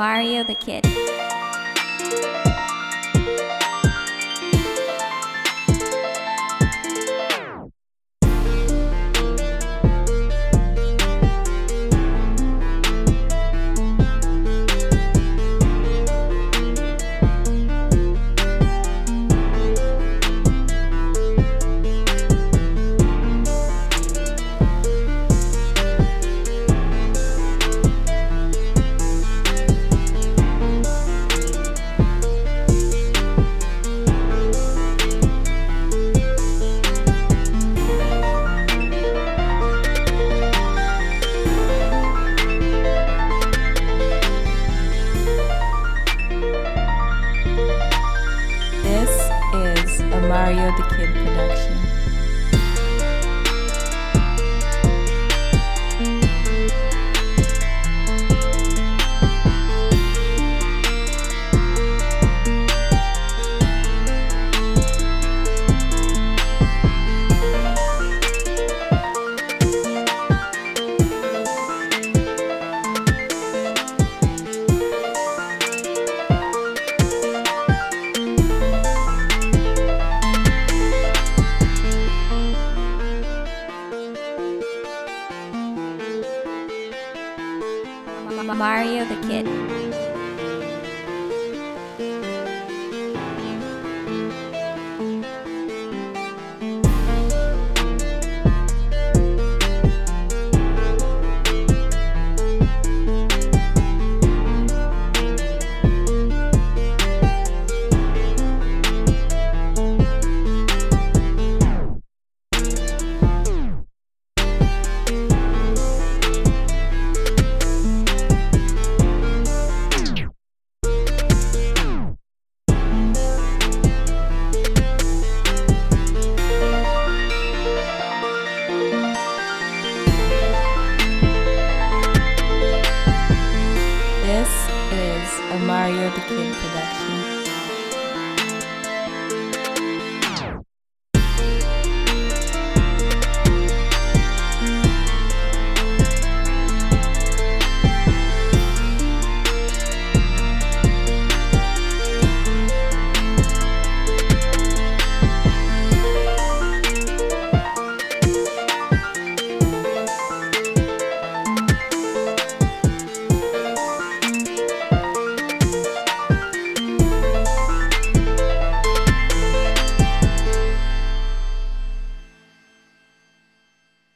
Mario the Kid. Mario the Kid production. Mario the Kid. The Kid.